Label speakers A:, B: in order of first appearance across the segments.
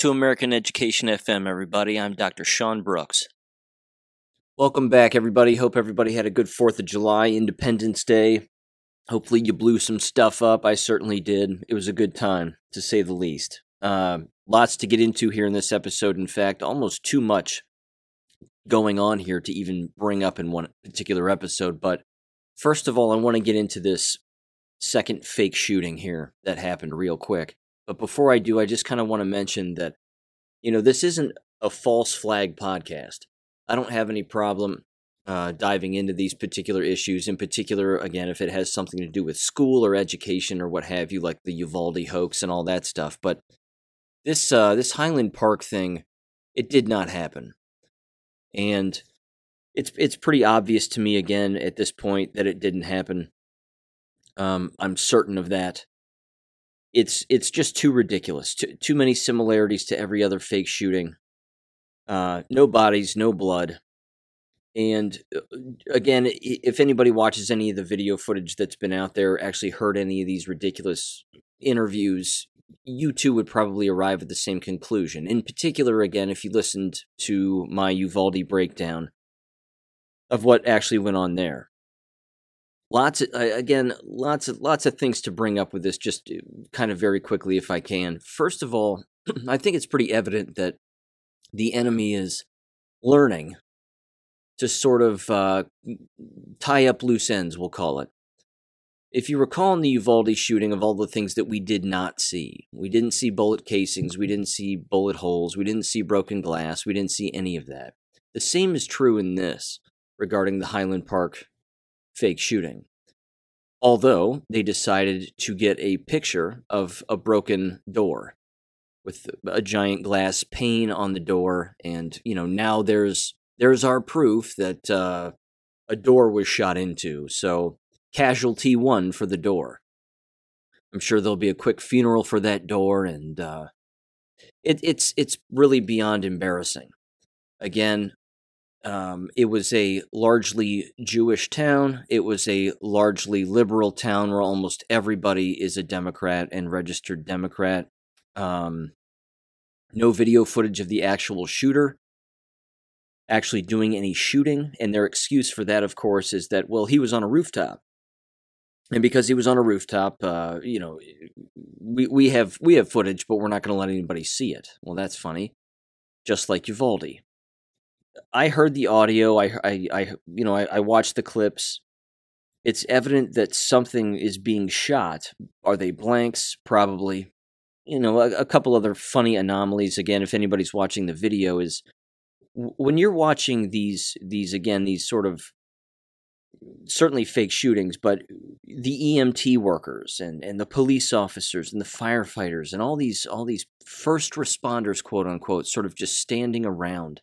A: To American Education FM, everybody. I'm Dr. Sean Brooks. Welcome back, everybody. Hope everybody had a good 4th of July, Independence Day. Hopefully, you blew some stuff up. I certainly did. It was a good time, to say the least. Uh, lots to get into here in this episode. In fact, almost too much going on here to even bring up in one particular episode. But first of all, I want to get into this second fake shooting here that happened real quick. But before I do, I just kind of want to mention that, you know, this isn't a false flag podcast. I don't have any problem uh, diving into these particular issues. In particular, again, if it has something to do with school or education or what have you, like the Uvalde hoax and all that stuff. But this uh, this Highland Park thing, it did not happen, and it's it's pretty obvious to me again at this point that it didn't happen. Um, I'm certain of that it's it's just too ridiculous. Too, too many similarities to every other fake shooting. Uh, no bodies, no blood. And uh, again, if anybody watches any of the video footage that's been out there, actually heard any of these ridiculous interviews, you too would probably arrive at the same conclusion. In particular, again, if you listened to my Uvalde breakdown of what actually went on there lots of, again lots of lots of things to bring up with this just uh, kind of very quickly if i can first of all i think it's pretty evident that the enemy is learning to sort of uh, tie up loose ends we'll call it if you recall in the Uvalde shooting of all the things that we did not see, we didn't see bullet casings, we didn't see bullet holes, we didn't see broken glass, we didn't see any of that. The same is true in this regarding the Highland Park fake shooting. Although they decided to get a picture of a broken door with a giant glass pane on the door, and you know now there's there's our proof that uh, a door was shot into. So casualty one for the door. I'm sure there'll be a quick funeral for that door, and uh, it, it's it's really beyond embarrassing. Again, um, it was a largely Jewish town. It was a largely liberal town where almost everybody is a Democrat and registered Democrat. Um, no video footage of the actual shooter actually doing any shooting. And their excuse for that, of course, is that, well, he was on a rooftop. And because he was on a rooftop, uh, you know, we, we have we have footage, but we're not going to let anybody see it. Well, that's funny. Just like Uvalde. I heard the audio. I, I, I you know, I, I watched the clips. It's evident that something is being shot. Are they blanks? Probably. You know, a, a couple other funny anomalies. Again, if anybody's watching the video, is when you're watching these these again these sort of certainly fake shootings, but the EMT workers and, and the police officers and the firefighters and all these all these first responders, quote unquote, sort of just standing around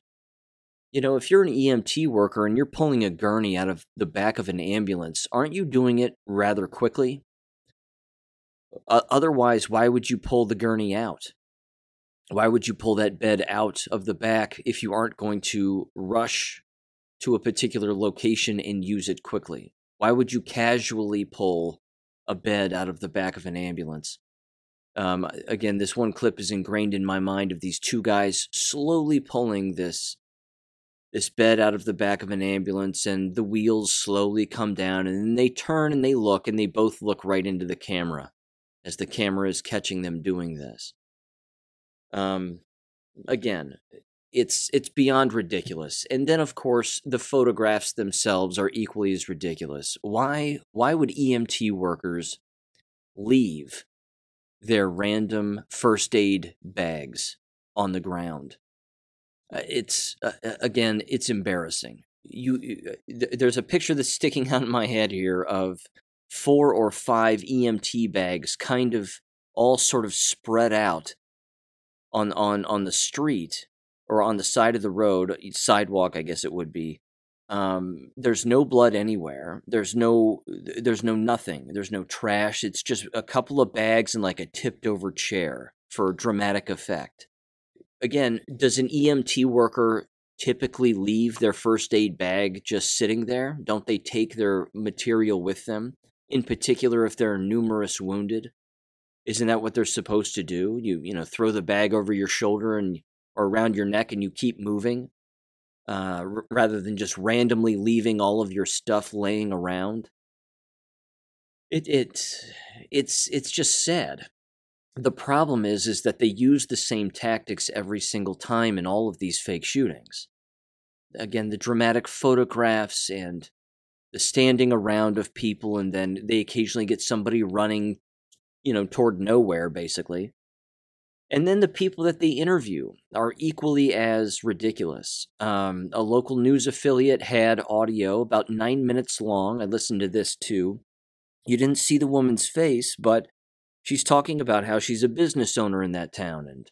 A: you know, if you're an EMT worker and you're pulling a gurney out of the back of an ambulance, aren't you doing it rather quickly? Otherwise, why would you pull the gurney out? Why would you pull that bed out of the back if you aren't going to rush to a particular location and use it quickly? Why would you casually pull a bed out of the back of an ambulance? Um, again, this one clip is ingrained in my mind of these two guys slowly pulling this this bed out of the back of an ambulance and the wheels slowly come down and then they turn and they look and they both look right into the camera as the camera is catching them doing this. Um again it's it's beyond ridiculous. And then of course the photographs themselves are equally as ridiculous. Why why would EMT workers leave their random first aid bags on the ground it's uh, again, it's embarrassing. You, uh, th- there's a picture that's sticking out in my head here of four or five EMT bags, kind of all sort of spread out on on on the street or on the side of the road, sidewalk, I guess it would be. Um, there's no blood anywhere. There's no, there's no nothing. There's no trash. It's just a couple of bags and like a tipped over chair for dramatic effect again, does an EMT worker typically leave their first aid bag just sitting there? Don't they take their material with them? In particular, if there are numerous wounded? Isn't that what they're supposed to do? You you know throw the bag over your shoulder and or around your neck and you keep moving, uh, r- rather than just randomly leaving all of your stuff laying around. It it it's it's just sad. The problem is is that they use the same tactics every single time in all of these fake shootings. Again, the dramatic photographs and the standing around of people and then they occasionally get somebody running, you know, toward nowhere basically. And then the people that they interview are equally as ridiculous. Um, a local news affiliate had audio about nine minutes long. I listened to this too. You didn't see the woman's face, but she's talking about how she's a business owner in that town. And,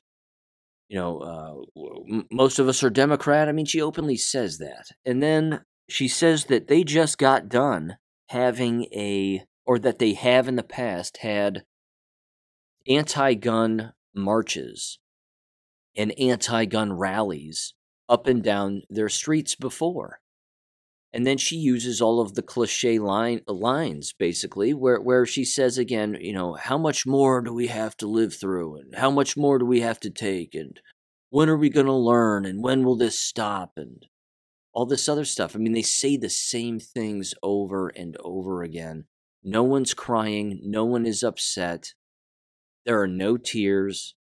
A: you know, uh, most of us are Democrat. I mean, she openly says that. And then she says that they just got done having a, or that they have in the past had anti gun marches and anti gun rallies up and down their streets before. And then she uses all of the cliche line, lines, basically, where, where she says again, you know, how much more do we have to live through? And how much more do we have to take? And when are we going to learn? And when will this stop? And all this other stuff. I mean, they say the same things over and over again. No one's crying. No one is upset. There are no tears.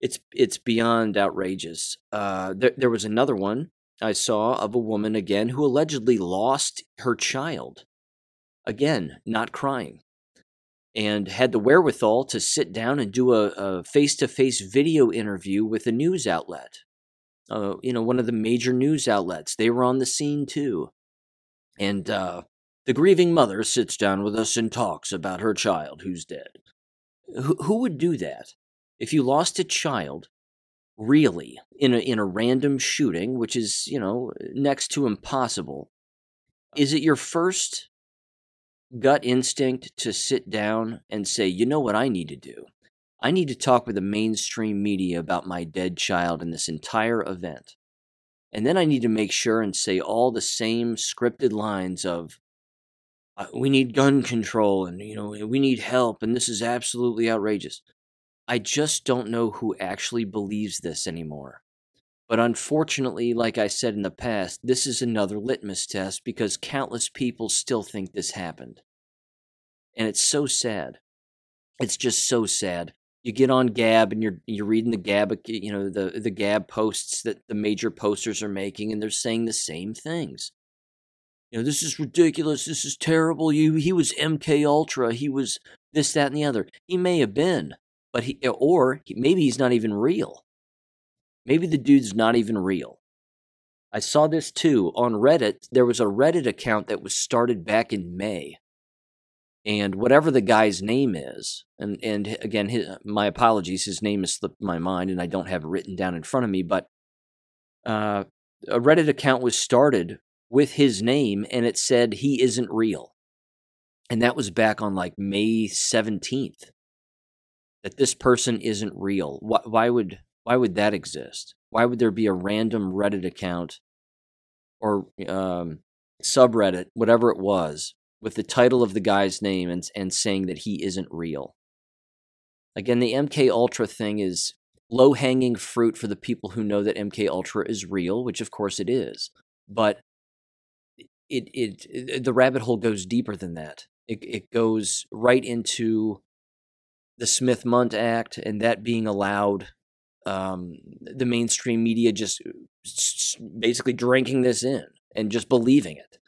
A: It's it's beyond outrageous. Uh, there, there was another one I saw of a woman again who allegedly lost her child. Again, not crying, and had the wherewithal to sit down and do a face to face video interview with a news outlet. Uh, you know, one of the major news outlets. They were on the scene too, and uh, the grieving mother sits down with us and talks about her child who's dead. Who, who would do that? If you lost a child, really, in a, in a random shooting, which is, you know, next to impossible, is it your first gut instinct to sit down and say, you know what I need to do? I need to talk with the mainstream media about my dead child and this entire event. And then I need to make sure and say all the same scripted lines of, uh, we need gun control and you know we need help and this is absolutely outrageous i just don't know who actually believes this anymore but unfortunately like i said in the past this is another litmus test because countless people still think this happened and it's so sad it's just so sad you get on gab and you're you're reading the gab you know the the gab posts that the major posters are making and they're saying the same things you know, this is ridiculous. This is terrible. You, he was MK Ultra. He was this, that, and the other. He may have been, but he, or maybe he's not even real. Maybe the dude's not even real. I saw this too on Reddit. There was a Reddit account that was started back in May. And whatever the guy's name is, and, and again, his, my apologies, his name has slipped my mind and I don't have it written down in front of me, but uh, a Reddit account was started with his name and it said he isn't real. And that was back on like May 17th. That this person isn't real. Why, why would why would that exist? Why would there be a random Reddit account or um, subreddit, whatever it was, with the title of the guy's name and, and saying that he isn't real? Again, the MK Ultra thing is low hanging fruit for the people who know that MK Ultra is real, which of course it is. But it, it, it the rabbit hole goes deeper than that. It it goes right into the Smith Mundt Act and that being allowed. Um, the mainstream media just basically drinking this in and just believing it.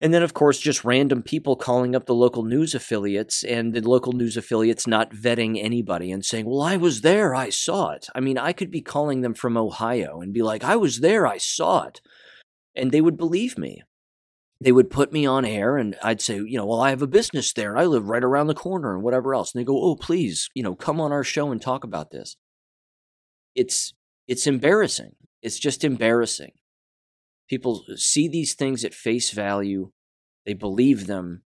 A: And then, of course, just random people calling up the local news affiliates and the local news affiliates not vetting anybody and saying, Well, I was there, I saw it. I mean, I could be calling them from Ohio and be like, I was there, I saw it and they would believe me. They would put me on air and I'd say, you know, well, I have a business there. And I live right around the corner and whatever else. And they go, oh, please, you know, come on our show and talk about this. It's it's embarrassing. It's just embarrassing. People see these things at face value, they believe them,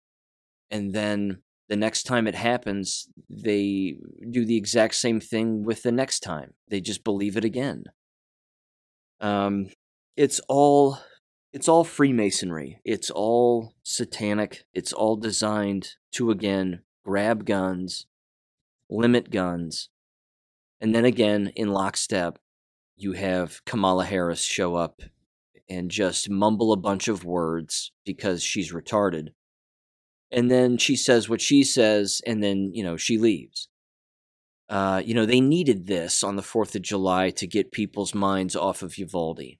A: and then the next time it happens, they do the exact same thing with the next time. They just believe it again. Um, it's all it's all Freemasonry. It's all satanic. It's all designed to, again, grab guns, limit guns. And then again, in lockstep, you have Kamala Harris show up and just mumble a bunch of words because she's retarded. And then she says what she says, and then, you know, she leaves. Uh, you know, they needed this on the 4th of July to get people's minds off of Uvalde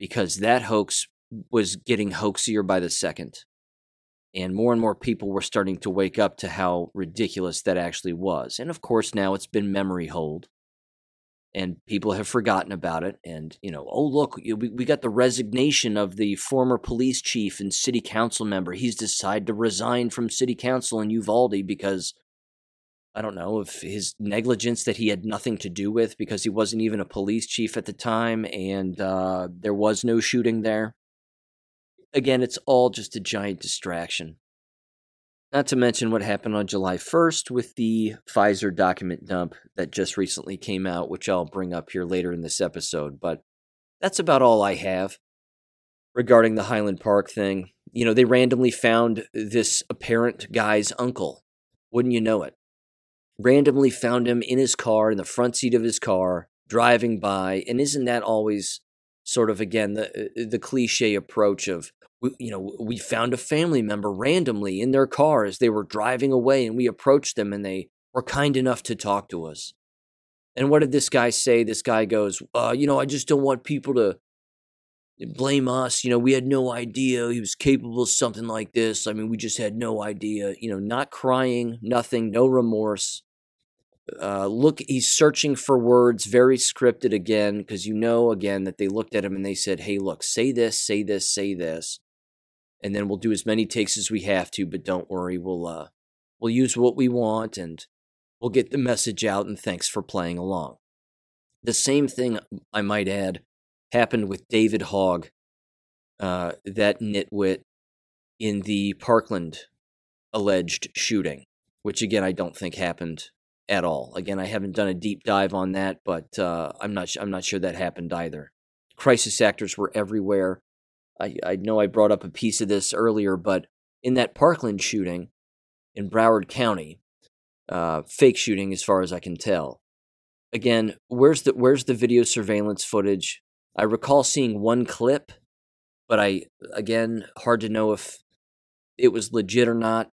A: because that hoax was getting hoaxier by the second. And more and more people were starting to wake up to how ridiculous that actually was. And of course, now it's been memory hold and people have forgotten about it. And, you know, oh, look, we, we got the resignation of the former police chief and city council member. He's decided to resign from city council in Uvalde because, I don't know, of his negligence that he had nothing to do with because he wasn't even a police chief at the time and uh, there was no shooting there. Again, it's all just a giant distraction. Not to mention what happened on July 1st with the Pfizer document dump that just recently came out, which I'll bring up here later in this episode. But that's about all I have regarding the Highland Park thing. You know, they randomly found this apparent guy's uncle. Wouldn't you know it? Randomly found him in his car, in the front seat of his car, driving by. And isn't that always sort of, again, the, the cliche approach of, you know, we found a family member randomly in their car as they were driving away, and we approached them, and they were kind enough to talk to us. And what did this guy say? This guy goes, uh, you know, I just don't want people to blame us. You know, we had no idea he was capable of something like this. I mean, we just had no idea. You know, not crying, nothing, no remorse. Uh, look, he's searching for words, very scripted again, because you know again that they looked at him and they said, "Hey, look, say this, say this, say this." and then we'll do as many takes as we have to. But don't worry, we'll uh, we'll use what we want, and we'll get the message out. And thanks for playing along. The same thing, I might add, happened with David Hogg, uh, that nitwit, in the Parkland alleged shooting, which again I don't think happened at all. Again, I haven't done a deep dive on that, but uh, I'm not I'm not sure that happened either. Crisis actors were everywhere. I, I know I brought up a piece of this earlier, but in that Parkland shooting in Broward County, uh, fake shooting as far as I can tell. Again, where's the where's the video surveillance footage? I recall seeing one clip, but I again hard to know if it was legit or not.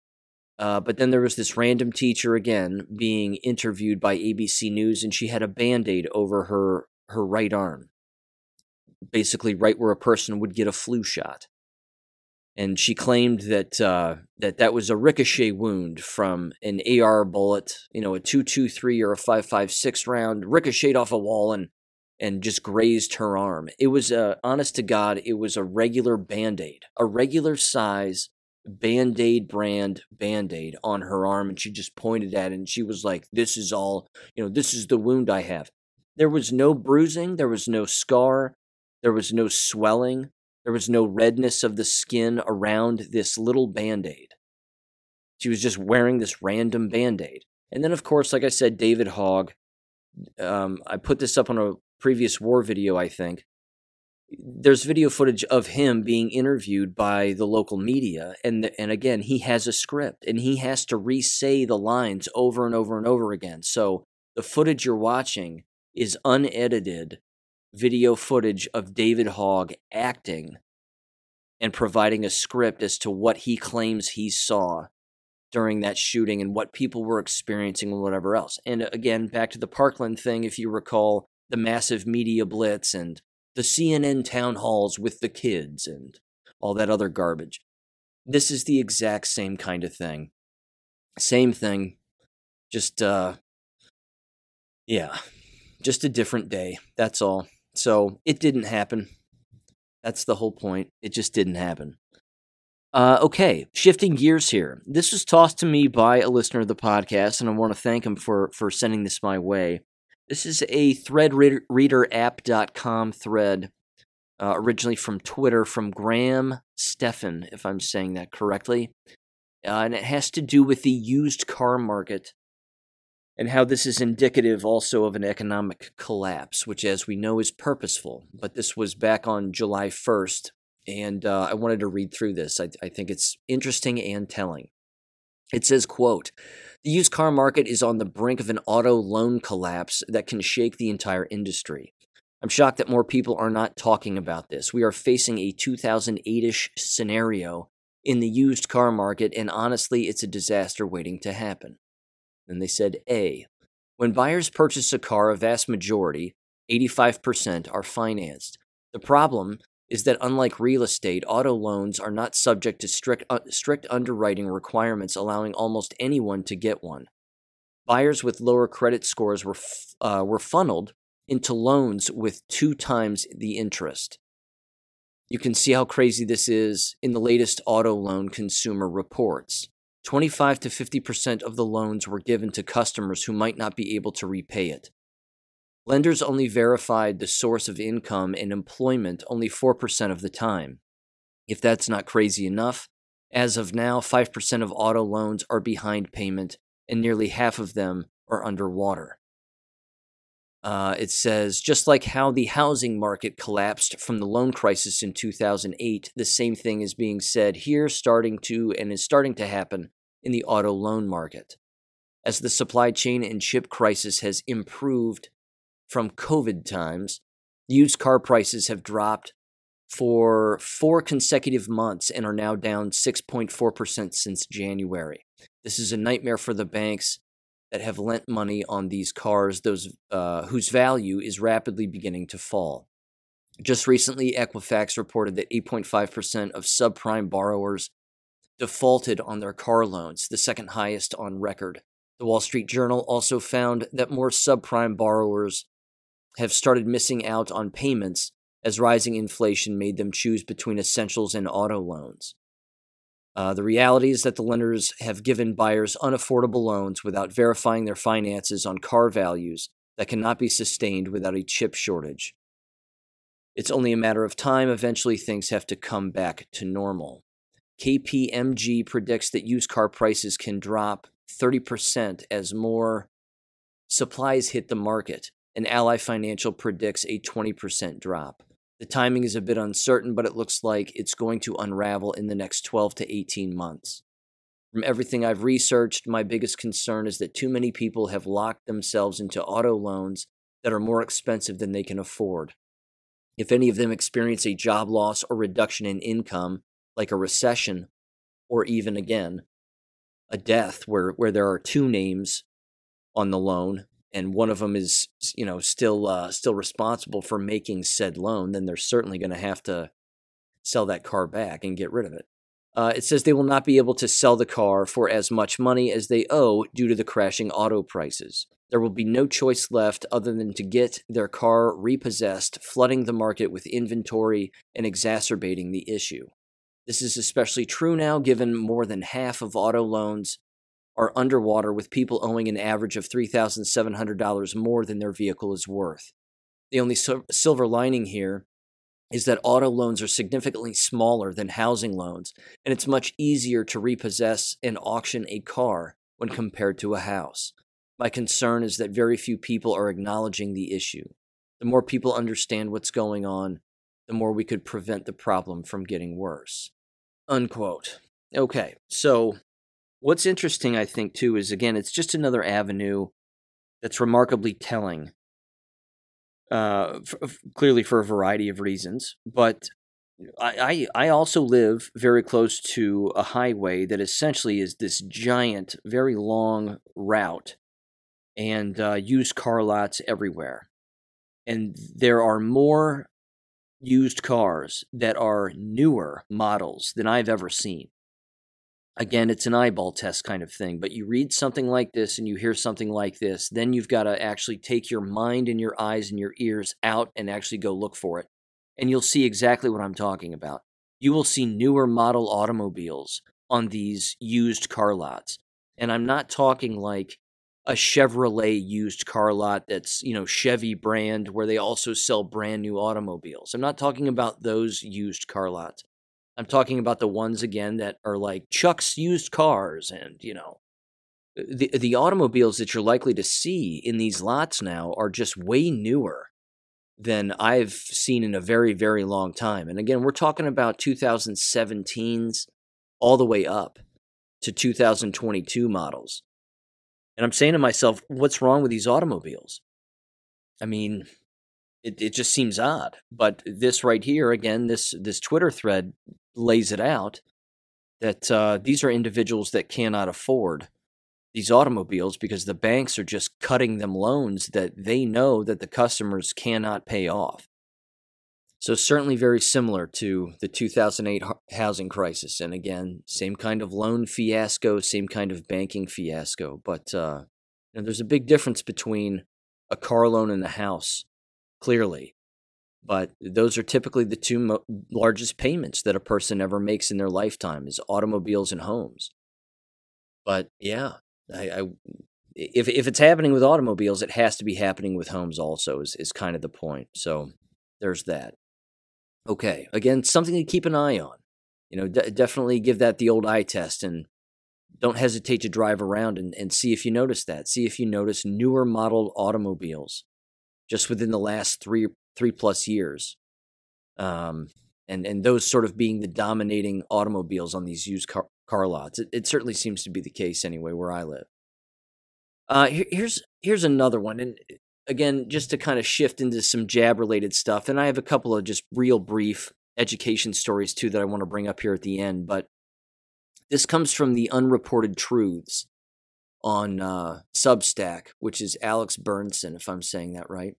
A: Uh, but then there was this random teacher again being interviewed by ABC News, and she had a band aid over her her right arm basically right where a person would get a flu shot. And she claimed that uh, that that was a ricochet wound from an AR bullet, you know, a two two three or a five five six round ricocheted off a wall and and just grazed her arm. It was a honest to God, it was a regular band aid, a regular size band aid brand band aid on her arm, and she just pointed at it and she was like, "This is all, you know, this is the wound I have." There was no bruising, there was no scar, there was no swelling. There was no redness of the skin around this little band aid. She was just wearing this random band aid. And then, of course, like I said, David Hogg. Um, I put this up on a previous war video, I think. There's video footage of him being interviewed by the local media, and the, and again, he has a script, and he has to re-say the lines over and over and over again. So the footage you're watching is unedited video footage of David Hogg acting and providing a script as to what he claims he saw during that shooting and what people were experiencing and whatever else. And again, back to the Parkland thing, if you recall the massive media blitz and the CNN town halls with the kids and all that other garbage. This is the exact same kind of thing. Same thing. Just, uh, yeah, just a different day. That's all. So it didn't happen. That's the whole point. It just didn't happen. Uh, okay, shifting gears here. This was tossed to me by a listener of the podcast, and I want to thank him for for sending this my way. This is a threadreaderapp.com thread, uh, originally from Twitter, from Graham Stephan, if I'm saying that correctly. Uh, and it has to do with the used car market and how this is indicative also of an economic collapse, which, as we know, is purposeful. But this was back on July 1st, and uh, I wanted to read through this. I, I think it's interesting and telling. It says, quote, The used car market is on the brink of an auto loan collapse that can shake the entire industry. I'm shocked that more people are not talking about this. We are facing a 2008 ish scenario in the used car market, and honestly, it's a disaster waiting to happen. Then they said A. When buyers purchase a car, a vast majority, 85%, are financed. The problem is that unlike real estate, auto loans are not subject to strict, uh, strict underwriting requirements, allowing almost anyone to get one. Buyers with lower credit scores were, f- uh, were funneled into loans with two times the interest. You can see how crazy this is in the latest auto loan consumer reports. 25 to 50% of the loans were given to customers who might not be able to repay it. Lenders only verified the source of income and employment only 4% of the time. If that's not crazy enough, as of now, 5% of auto loans are behind payment and nearly half of them are underwater. Uh, it says, just like how the housing market collapsed from the loan crisis in 2008, the same thing is being said here, starting to and is starting to happen in the auto loan market. As the supply chain and chip crisis has improved from COVID times, used car prices have dropped for four consecutive months and are now down 6.4% since January. This is a nightmare for the banks that have lent money on these cars, those uh, whose value is rapidly beginning to fall. Just recently, Equifax reported that 8.5% of subprime borrowers defaulted on their car loans, the second highest on record. The Wall Street Journal also found that more subprime borrowers have started missing out on payments as rising inflation made them choose between essentials and auto loans. Uh, the reality is that the lenders have given buyers unaffordable loans without verifying their finances on car values that cannot be sustained without a chip shortage. It's only a matter of time. Eventually, things have to come back to normal. KPMG predicts that used car prices can drop 30% as more supplies hit the market, and Ally Financial predicts a 20% drop. The timing is a bit uncertain, but it looks like it's going to unravel in the next 12 to 18 months. From everything I've researched, my biggest concern is that too many people have locked themselves into auto loans that are more expensive than they can afford. If any of them experience a job loss or reduction in income, like a recession, or even again, a death where, where there are two names on the loan and one of them is you know still uh, still responsible for making said loan, then they're certainly going to have to sell that car back and get rid of it. Uh, it says they will not be able to sell the car for as much money as they owe due to the crashing auto prices. There will be no choice left other than to get their car repossessed, flooding the market with inventory and exacerbating the issue. This is especially true now given more than half of auto loans are underwater with people owing an average of $3,700 more than their vehicle is worth. The only silver lining here is that auto loans are significantly smaller than housing loans, and it's much easier to repossess and auction a car when compared to a house. My concern is that very few people are acknowledging the issue. The more people understand what's going on, the more we could prevent the problem from getting worse. Unquote. Okay, so What's interesting, I think, too, is again, it's just another avenue that's remarkably telling. Uh, f- clearly for a variety of reasons, but I, I I also live very close to a highway that essentially is this giant, very long route, and uh, used car lots everywhere, and there are more used cars that are newer models than I've ever seen again, it's an eyeball test kind of thing. But you read something like this and you hear something like this, then you've got to actually take your mind and your eyes and your ears out and actually go look for it. And you'll see exactly what I'm talking about. You will see newer model automobiles on these used car lots. And I'm not talking like a Chevrolet used car lot that's, you know, Chevy brand where they also sell brand new automobiles. I'm not talking about those used car lots. I'm talking about the ones again that are like Chuck's used cars and, you know, uh, the the automobiles that you're likely to see in these lots now are just way newer than I've seen in a very very long time. And again, we're talking about 2017s all the way up to 2022 models. And I'm saying to myself, what's wrong with these automobiles? I mean, it, it just seems odd. But this right here, again, this this Twitter thread lays it out that uh, these are individuals that cannot afford these automobiles because the banks are just cutting them loans that they know that the customers cannot pay off. So certainly very similar to the 2008 housing crisis, and again, same kind of loan fiasco, same kind of banking fiasco. But uh, you know, there's a big difference between a car loan and a house, clearly. But those are typically the two mo- largest payments that a person ever makes in their lifetime is automobiles and homes. But yeah, I, I if if it's happening with automobiles, it has to be happening with homes also. Is is kind of the point. So there's that. Okay, again, something to keep an eye on. You know, definitely give that the old eye test and don't hesitate to drive around and, and see if you notice that. See if you notice newer model automobiles just within the last three three plus years. Um, and and those sort of being the dominating automobiles on these used car, car lots. It, it certainly seems to be the case anyway where I live. Uh, here, here's here's another one, and again, just to kind of shift into some jab related stuff, and I have a couple of just real brief education stories too that I want to bring up here at the end. But this comes from the Unreported Truths on uh, Substack, which is Alex Burnson, if I'm saying that right.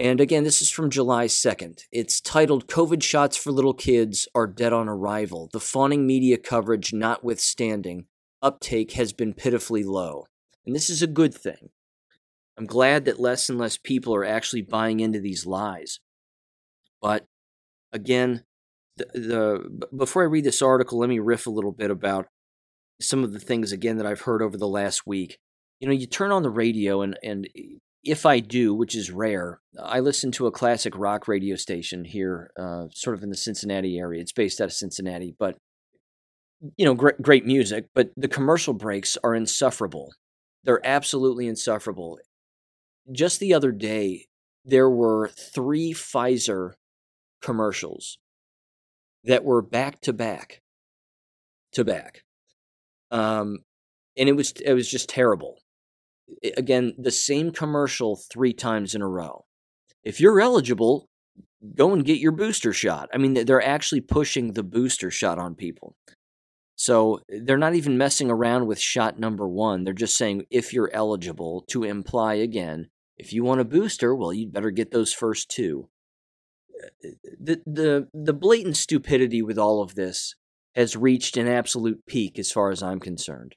A: And again, this is from July 2nd. It's titled COVID Shots for Little Kids Are Dead on Arrival. The fawning media coverage notwithstanding, uptake has been pitifully low. And this is a good thing. I'm glad that less and less people are actually buying into these lies. But again, the, the before I read this article, let me riff a little bit about some of the things again that I've heard over the last week. You know, you turn on the radio and and if I do, which is rare, I listen to a classic rock radio station here, uh, sort of in the Cincinnati area. It's based out of Cincinnati, but you know, great, great music. But the commercial breaks are insufferable. They're absolutely insufferable. Just the other day, there were three Pfizer commercials that were back to back to back. Um, and it was it was just terrible. Again, the same commercial three times in a row. If you're eligible, go and get your booster shot. I mean, they're actually pushing the booster shot on people. So they're not even messing around with shot number one. They're just saying if you're eligible to imply again, if you want a booster, well, you'd better get those first two. Uh, the, the, the blatant stupidity with all of this has reached an absolute peak as far as I'm concerned.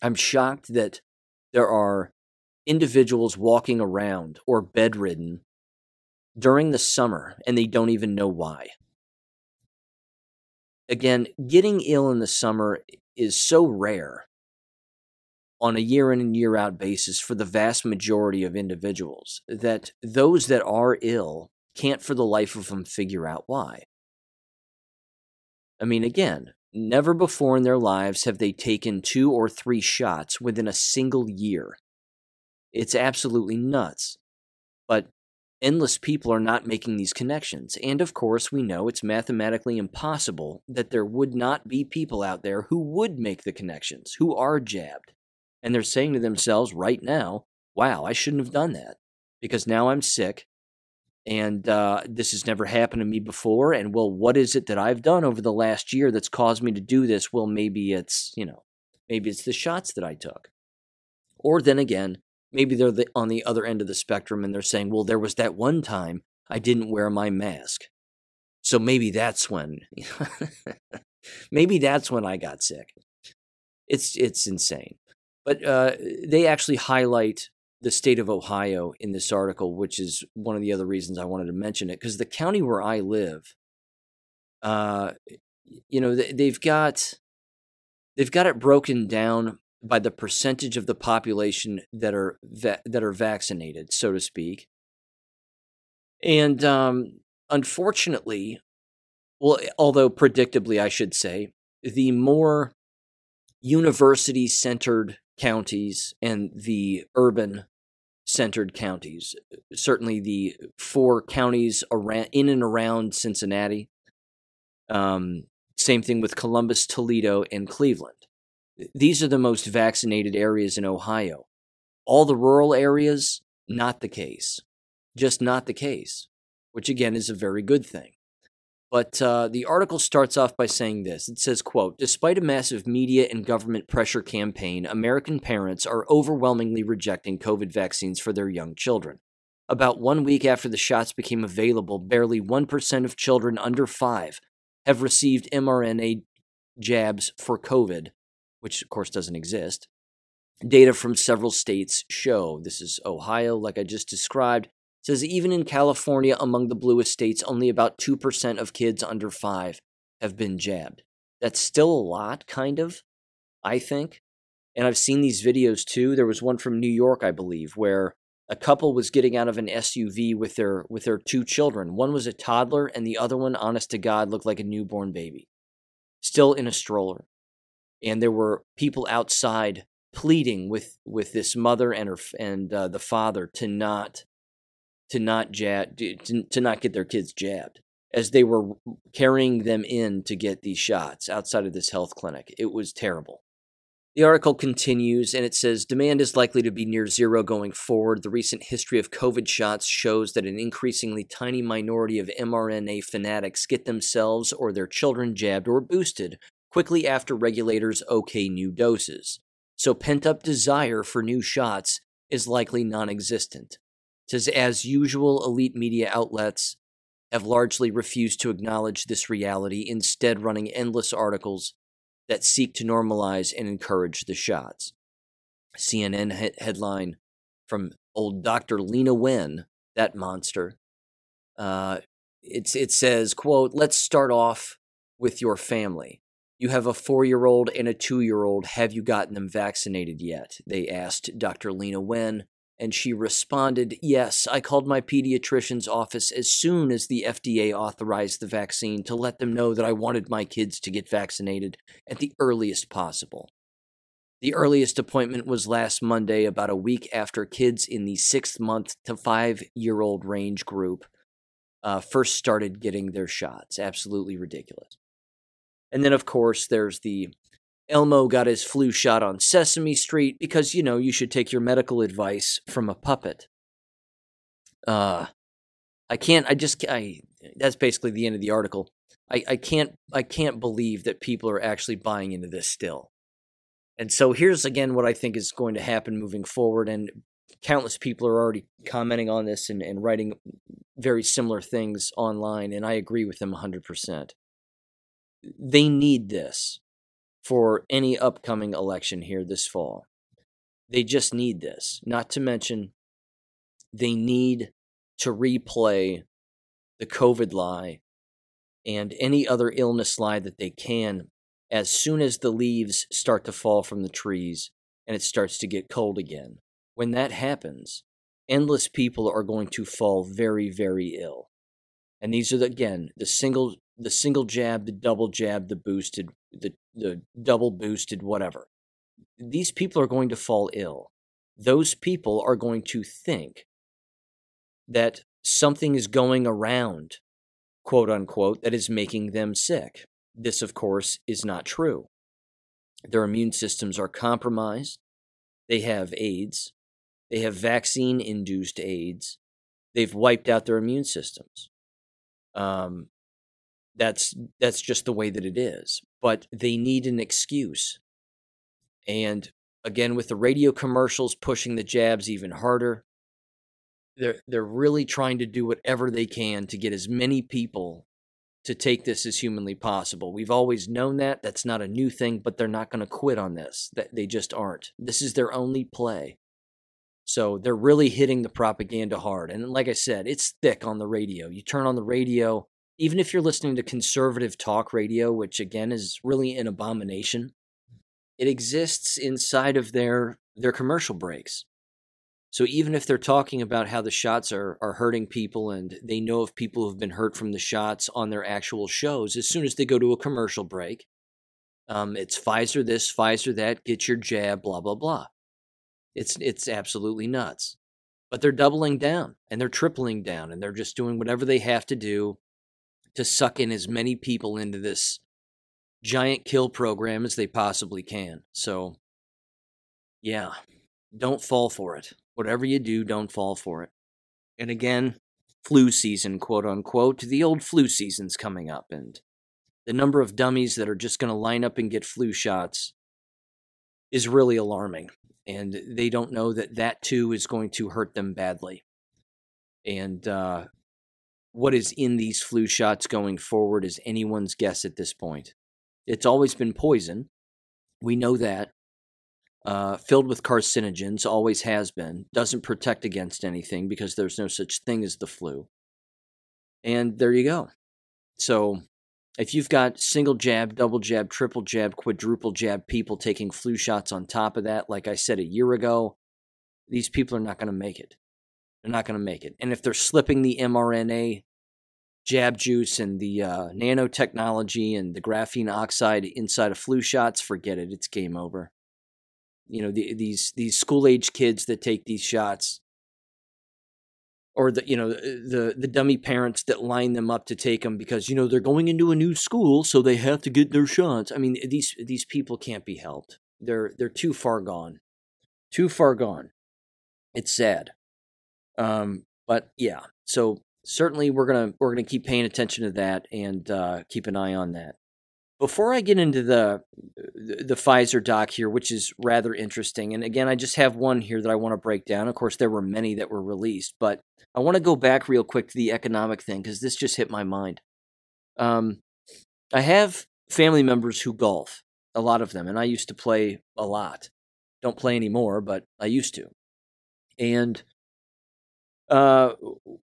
A: I'm shocked that there are individuals walking around or bedridden during the summer and they don't even know why again, getting ill in the summer is so rare on a year in and year out basis for the vast majority of individuals that those that are ill can't for the life of them figure out why. I mean, again, never before in their lives have they taken two or three shots within a single year. It's absolutely nuts. But endless people are not making these connections. And of course, we know it's mathematically impossible that there would not be people out there who would make the connections, who are jabbed. And they're saying to themselves right now, wow, I shouldn't have done that because now I'm sick and uh, this has never happened to me before. And well, what is it that I've done over the last year that's caused me to do this? Well, maybe it's, you know, maybe it's the shots that I took. Or then again, maybe they're the, on the other end of the spectrum and they're saying, well, there was that one time I didn't wear my mask. So maybe that's when, maybe that's when I got sick. It's, it's insane. But uh, they actually highlight the state of Ohio in this article, which is one of the other reasons I wanted to mention it, because the county where I live, uh, you know, they've got they've got it broken down by the percentage of the population that are va- that are vaccinated, so to speak. And um, unfortunately, well, although predictably, I should say, the more university centered counties and the urban centered counties, certainly the four counties around in and around Cincinnati. Um, same thing with Columbus, Toledo, and Cleveland These are the most vaccinated areas in Ohio. All the rural areas, not the case. Just not the case, which again is a very good thing. But uh, the article starts off by saying this. It says, quote, Despite a massive media and government pressure campaign, American parents are overwhelmingly rejecting COVID vaccines for their young children. About one week after the shots became available, barely 1% of children under five have received mRNA jabs for COVID, which of course doesn't exist. Data from several states show this is Ohio, like I just described, says even in California, among the bluest states, only about 2% of kids under five have been jabbed. That's still a lot, kind of, I think. And I've seen these videos too. There was one from New York, I believe, where a couple was getting out of an SUV with their with their two children. One was a toddler and the other one, honest to God, looked like a newborn baby. Still in a stroller. And there were people outside pleading with with this mother and her and uh, the father to not to not jab to, to not get their kids jabbed as they were carrying them in to get these shots outside of this health clinic. It was terrible. The article continues and it says demand is likely to be near zero going forward. The recent history of COVID shots shows that an increasingly tiny minority of mRNA fanatics get themselves or their children jabbed or boosted quickly after regulators okay new doses. So pent up desire for new shots is likely non existent says, as usual, elite media outlets have largely refused to acknowledge this reality, instead, running endless articles that seek to normalize and encourage the shots. CNN he- headline from old Dr. Leana Wen, that monster. Uh, it's, it says, quote, let's start off with your family. You have a four year old and a two year old. Have you gotten them vaccinated yet? They asked Dr. Leana Wen and she responded, Yes, I called my pediatrician's office as soon as the FDA authorized the vaccine to let them know that I wanted my kids to get vaccinated at the earliest possible. The earliest appointment was last Monday, about a week after kids in the six month to five year old range group uh, first started getting their shots. Absolutely ridiculous. And then, of course, there's the Elmo got his flu shot on Sesame Street because, you know, you should take your medical advice from a puppet. Uh, I can't, I just, I, that's basically the end of the article. I, I can't, I can't believe that people are actually buying into this still. And so here's again what I think is going to happen moving forward. And countless people are already commenting on this and, and writing very similar things online. And I agree with them 100%. They need this for any upcoming election here this fall. They just need this. Not to mention, they need to replay the COVID lie and any other illness lie that they can as soon as the leaves start to fall from the trees and it starts to get cold again. When that happens, endless people are going to fall very, very ill. And these are, the, again, the single the single jab, the double jab, the boosted, the, the double boosted, whatever. These people are going to fall ill. Those people are going to think that something is going around, quote unquote, that is making them sick. This, of course, is not true. Their immune systems are compromised. They have AIDS. They have vaccine induced AIDS. They've wiped out their immune systems. Um, that's that's just the way that it is but they need an excuse and again with the radio commercials pushing the jabs even harder they're they're really trying to do whatever they can to get as many people to take this as humanly possible. We've always known that. That's not a new thing, but they're not going to quit on this. That they just aren't. This is their only play. So they're really hitting the propaganda hard. And like I said, it's thick on the radio. You turn on the radio, even if you're listening to conservative talk radio, which again is really an abomination, it exists inside of their their commercial breaks. So even if they're talking about how the shots are are hurting people and they know of people who've been hurt from the shots on their actual shows, as soon as they go to a commercial break, um, it's Pfizer this, Pfizer that, get your jab, blah blah blah. It's it's absolutely nuts. But they're doubling down and they're tripling down and they're just doing whatever they have to do to suck in as many people into this giant kill program as they possibly can. So, yeah, don't fall for it. Whatever you do, don't fall for it. And again, flu season, quote unquote, the old flu season's coming up, and the number of dummies that are just going to line up and get flu shots is really alarming. And they don't know that that too is going to hurt them badly. And uh, what is in these flu shots going forward is anyone's guess at this point. It's always been poison. We know that. Uh, filled with carcinogens, always has been. Doesn't protect against anything because there's no such thing as the flu. And there you go. So if you've got single jab, double jab, triple jab, quadruple jab people taking flu shots on top of that, like I said a year ago, these people are not going to make it. They're not going to make it. And if they're slipping the mRNA jab juice and the uh, nanotechnology and the graphene oxide inside of flu shots, forget it. It's game over. You know, the, these these school age kids that take these shots, or the you know the the dummy parents that line them up to take them because you know they're going into a new school, so they have to get their shots. I mean, these these people can't be helped. They're they're too far gone, too far gone. It's sad. Um, but yeah, so certainly we're gonna we're gonna keep paying attention to that and uh, keep an eye on that. Before I get into the the Pfizer doc here, which is rather interesting, and again, I just have one here that I want to break down. Of course, there were many that were released, but I want to go back real quick to the economic thing because this just hit my mind. Um, I have family members who golf, a lot of them, and I used to play a lot. Don't play anymore, but I used to. And uh,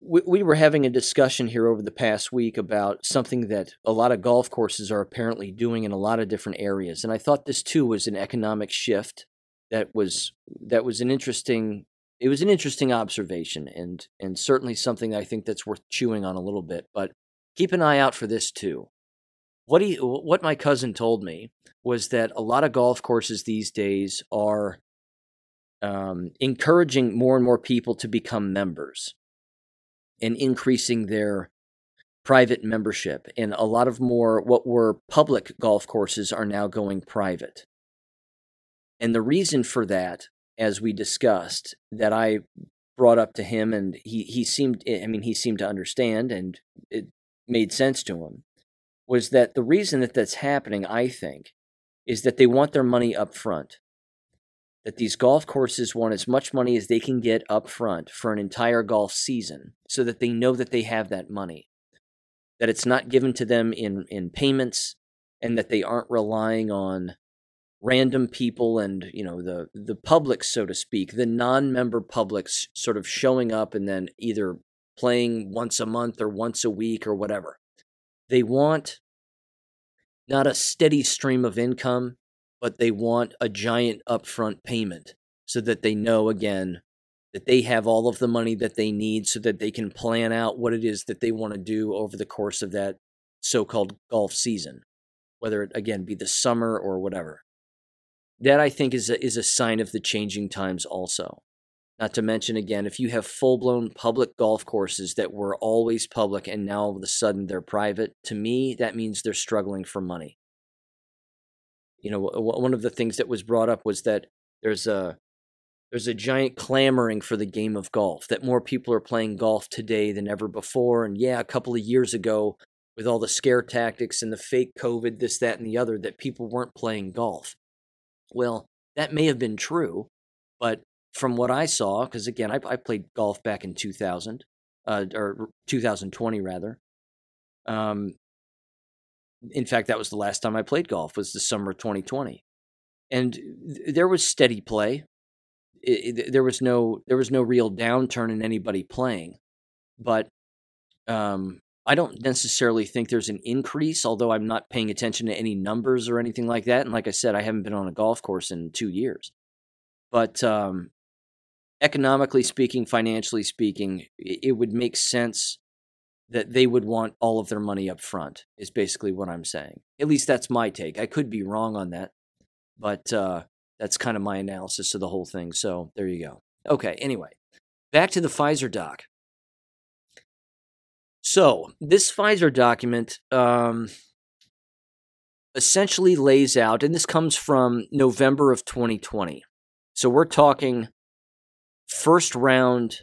A: we, we were having a discussion here over the past week about something that a lot of golf courses are apparently doing in a lot of different areas, and I thought this too was an economic shift that was that was an interesting it was an interesting observation and and certainly something I think that's worth chewing on a little bit. But keep an eye out for this too. What he what my cousin told me was that a lot of golf courses these days are um, encouraging more and more people to become members and increasing their private membership. And a lot of more what were public golf courses are now going private. And the reason for that, as we discussed, that I brought up to him and he, he seemed I mean he seemed to understand and it made sense to him was that the reason that that's happening I think is that they want their money up front that these golf courses want as much money as they can get up front for an entire golf season so that they know that they have that money that it's not given to them in in payments and that they aren't relying on random people and you know the the public so to speak the non-member publics sort of showing up and then either playing once a month or once a week or whatever. They want not a steady stream of income but they want a giant upfront payment so that they know again that they have all of the money that they need so that they can plan out what it is that they want to do over the course of that so-called golf season whether it again be the summer or whatever. That i think is a, is a sign of the changing times also. Not to mention again if you have full-blown public golf courses that were always public and now all of a sudden they're private to me that means they're struggling for money you know, one of the things that was brought up was that there's a there's a giant clamoring for the game of golf. That more people are playing golf today than ever before. And yeah, a couple of years ago, with all the scare tactics and the fake COVID, this, that, and the other, that people weren't playing golf. Well, that may have been true, but from what I saw, because again, I, I, played golf back in 2000, uh, or 2020 rather. Um, in fact, that was the last time I played golf was the summer of 2020, and there was steady play. It, it, there was no there was no real downturn in anybody playing, but um, I don't necessarily think there's an increase. Although I'm not paying attention to any numbers or anything like that, and like I said, I haven't been on a golf course in two years. But um, economically speaking, financially speaking, it, it would make sense that they would want all of their money up front is basically what i'm saying. At least that's my take. I could be wrong on that but uh, that's kind of my analysis of the whole thing so there you go. Okay anyway back to the pfizer doc. So this pfizer document um, essentially lays out, and this comes from November of 2020. So we're talking first round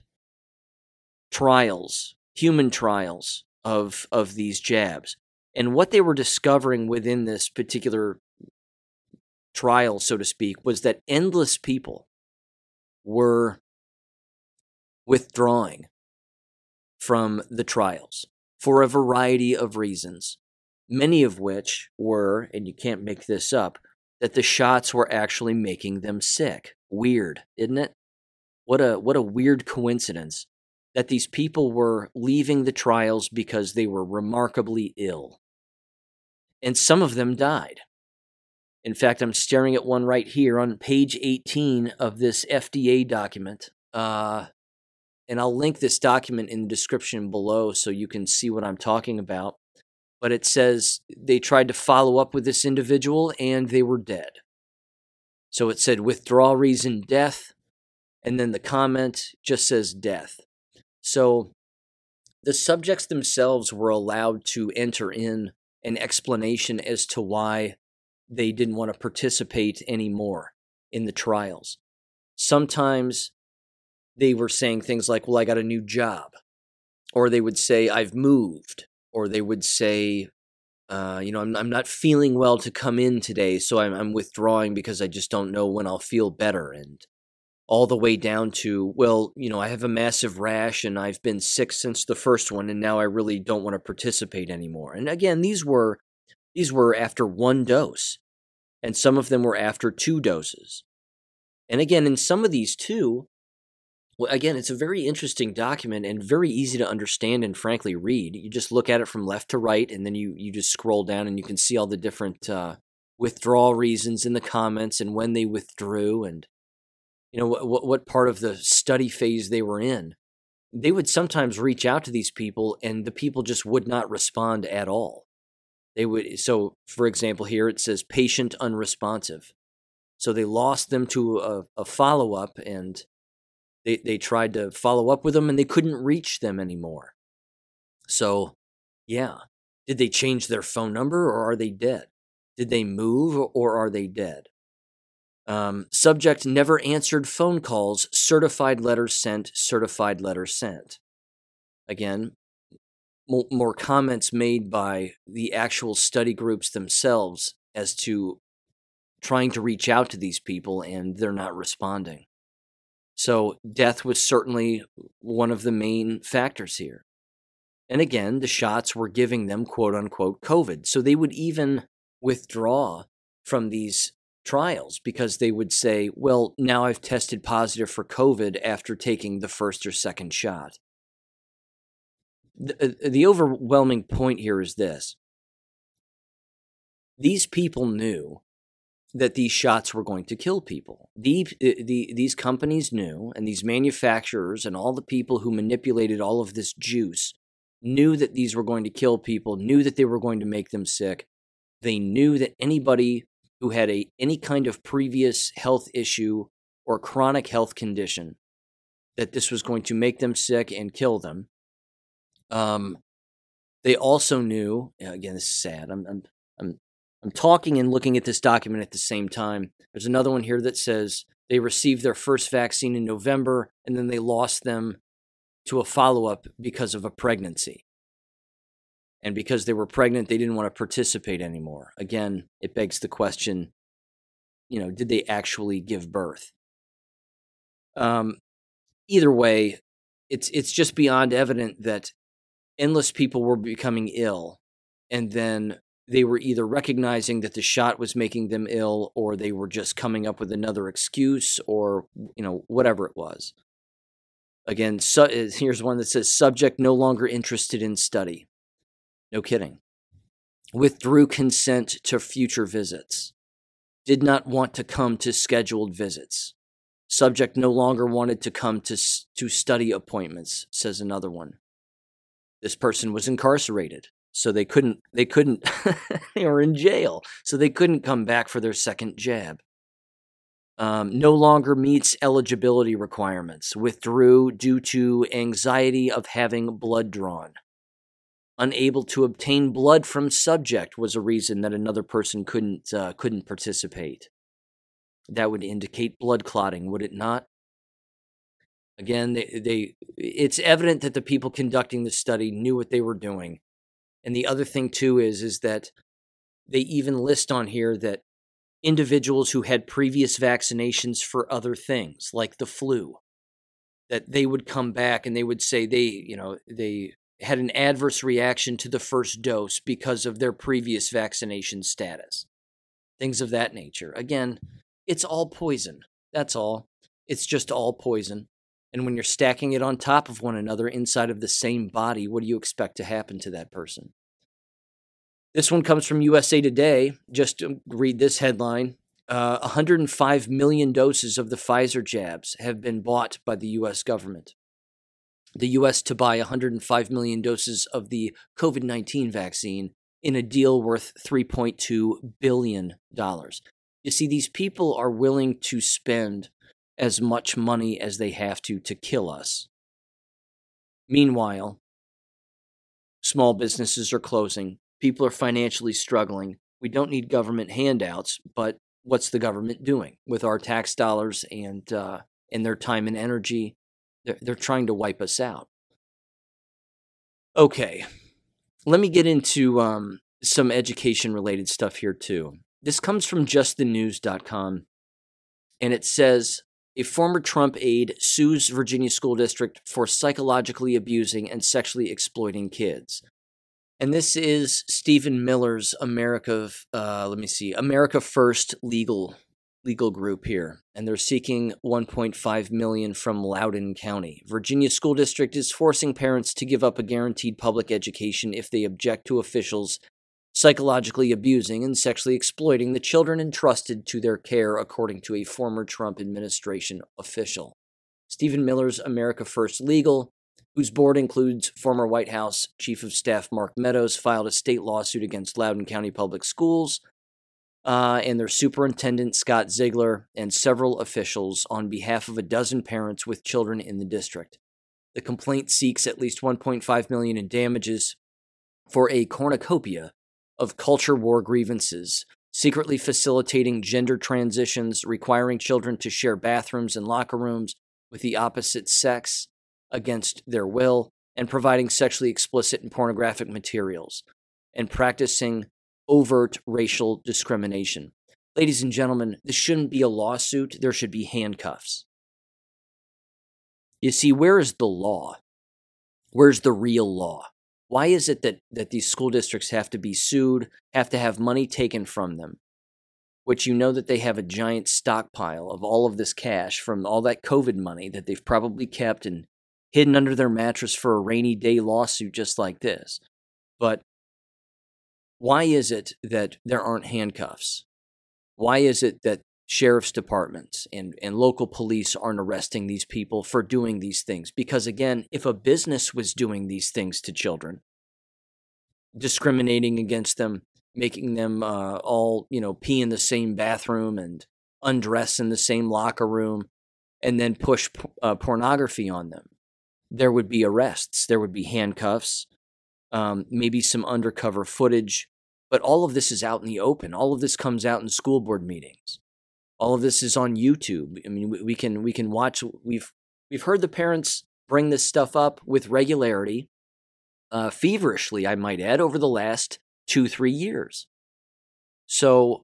A: trials, human trials of of these jabs. And what they were discovering within this particular trial, so to speak, was that endless people were withdrawing from the trials for a variety of reasons, many of which were, and you can't make this up, that the shots were actually making them sick. Weird, isn't it? What a what a weird coincidence that these people were leaving the trials because they were remarkably ill. And some of them died. In fact, I'm staring at one right here on page 18 of this FDA document. Uh, and I'll link this document in the description below so you can see what I'm talking about. But it says they tried to follow up with this individual and they were dead. So it said withdrawal reason death, and then the comment just says death. So the subjects themselves were allowed to enter in an explanation as to why they didn't want to participate anymore in the trials. Sometimes they were saying things like, Well, I got a new job. Or they would say, I've moved. Or they would say, uh, you know, I'm, I'm not feeling well to come in today, so I'm, I'm withdrawing because I just don't know when I'll feel better. And all the way down to, well, you know, I have a massive rash and I've been sick since the first one and now I really don't want to participate anymore. And again, these were these were after one dose. And some of them were after two doses. And again, in some of these too, well, again, it's a very interesting document and very easy to understand and frankly read. You just look at it from left to right, and then you you just scroll down and you can see all the different uh, withdrawal reasons in the comments and when they withdrew and you know what what part of the study phase they were in they would sometimes reach out to these people and the people just would not respond at all. They would so for example here it says patient unresponsive. So they lost them to a, a follow-up and they, they tried to follow up with them and they couldn't reach them anymore. So yeah. Did they change their phone number or are they dead? Did they move or are they dead um, subject never answered phone calls, certified letter sent, certified letter sent. Again, more, more comments made by the actual study groups themselves as to trying to reach out to these people and they're not responding. So, death was certainly one of the main factors here. And again, the shots were giving them quote unquote COVID. So they would even withdraw from these trials because they would say, well, now I've tested positive for COVID after taking the first or second shot. The, uh, the overwhelming point here is this these people knew that these shots were going to kill people. The, uh, the, these companies knew, and these manufacturers and all the people who manipulated all of this juice knew that these were going to kill people, knew that they were going to make them sick. They knew that anybody who had a any kind of previous health issue or chronic health condition that this was going to make them sick and kill them. Um, they also knew again this is sad. I'm I'm I'm I'm talking and looking at this document at the same time. There's another one here that says they received their first vaccine in November and then they lost them to a follow up because of a pregnancy and because they were pregnant, they didn't want to participate anymore. Again, it begs the question you know, did they actually give birth? Um, either way, it's it's just beyond evident that endless people were becoming ill, and then they were either recognizing that the shot was making them ill, or they were just coming up with another excuse, or you know, whatever it was. Again, so, here's one that says subject no longer interested in study. No kidding. Withdrew consent to future visits. Did not want to come to scheduled visits. Subject no longer wanted to come to, to study appointments, says another one. This person was incarcerated, so they couldn't, they couldn't, they were in jail, so they couldn't come back for their second jab. Um, no longer meets eligibility requirements, withdrew due to anxiety of having blood drawn unable to obtain blood from subject was a reason that another person couldn't uh, couldn't participate. That would indicate blood clotting, would it not? Again, they, they it's evident that the people conducting the study knew what they were doing. And the other thing too is is that they even list on here that individuals who had previous vaccinations for other things like the flu that they would come back and they would say they, you know, they had an adverse reaction to the first dose because of their previous vaccination status. Things of that nature. Again, it's all poison. That's all. It's just all poison. And when you're stacking it on top of one another inside of the same body, what do you expect to happen to that person? This one comes from USA Today. Just read this headline uh, 105 million doses of the Pfizer jabs have been bought by the U.S. government. The U.S. to buy 105 million doses of the COVID 19 vaccine in a deal worth $3.2 billion. You see, these people are willing to spend as much money as they have to to kill us. Meanwhile, small businesses are closing, people are financially struggling. We don't need government handouts, but what's the government doing with our tax dollars and uh, and their time and energy? They're, they're trying to wipe us out. Okay, let me get into um, some education related stuff here too. This comes from justthenews.com, and it says a former Trump aide sues Virginia school district for psychologically abusing and sexually exploiting kids. And this is Stephen Miller's America, uh, let me see, America First legal legal group here, and they're seeking 1.5 million from Loudoun County. Virginia School District is forcing parents to give up a guaranteed public education if they object to officials psychologically abusing and sexually exploiting the children entrusted to their care, according to a former Trump administration official. Stephen Miller's America First Legal, whose board includes former White House Chief of Staff Mark Meadows, filed a state lawsuit against Loudoun County Public Schools uh, and their superintendent, Scott Ziegler, and several officials on behalf of a dozen parents with children in the district. The complaint seeks at least 1.5 million in damages for a cornucopia of culture war grievances, secretly facilitating gender transitions, requiring children to share bathrooms and locker rooms with the opposite sex against their will, and providing sexually explicit and pornographic materials, and practicing overt racial discrimination. Ladies and gentlemen, this shouldn't be a lawsuit, there should be handcuffs. You see, where is the law? Where's the real law? Why is it that, that these school districts have to be sued, have to have money taken from them, which you know that they have a giant stockpile of all of this cash from all that COVID money that they've probably kept and hidden under their mattress for a rainy day lawsuit just like this? But why is it that there aren't handcuffs? Why is it that sheriff's departments and, and local police aren't arresting these people for doing these things. Because again, if a business was doing these things to children, discriminating against them, making them uh, all, you know, pee in the same bathroom and undress in the same locker room, and then push uh, pornography on them, there would be arrests, there would be handcuffs, um, maybe some undercover footage. But all of this is out in the open. All of this comes out in school board meetings all of this is on YouTube. I mean, we, can we can watch. We've we've heard the parents bring this stuff up with regularity, uh, feverishly, I might add, over the last two three years. So,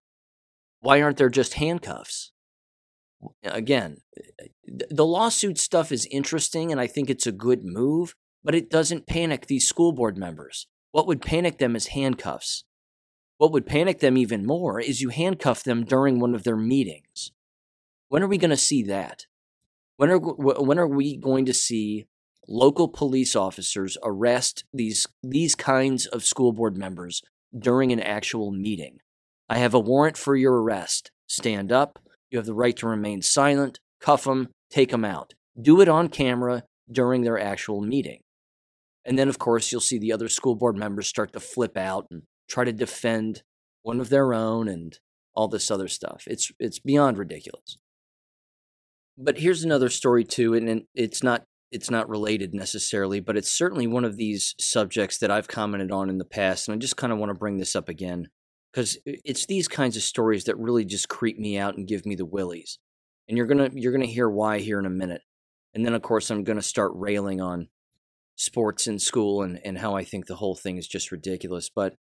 A: why aren't there just handcuffs? Again, the lawsuit stuff is interesting, and I think it's a good move, but it doesn't panic these school board members. What would panic them is handcuffs. What would panic them even more is you handcuff them during one of their meetings. When are we going to see that? When are when are we going to see local police officers arrest these these kinds of school board members during an actual meeting? I have a warrant for your arrest. Stand up. You have the right to remain silent. Cuff them. Take them out. Do it on camera during their actual meeting. And then, of course, you'll see the other school board members start to flip out and try to defend one of their own and all this other stuff. It's it's beyond ridiculous. But here's another story too, and it's not it's not related necessarily, but it's certainly one of these subjects that I've commented on in the past, and I just kind of want to bring this up again because it's these kinds of stories that really just creep me out and give me the willies. And you're gonna you're gonna hear why here in a minute, and then of course I'm gonna start railing on sports in school and and how I think the whole thing is just ridiculous. But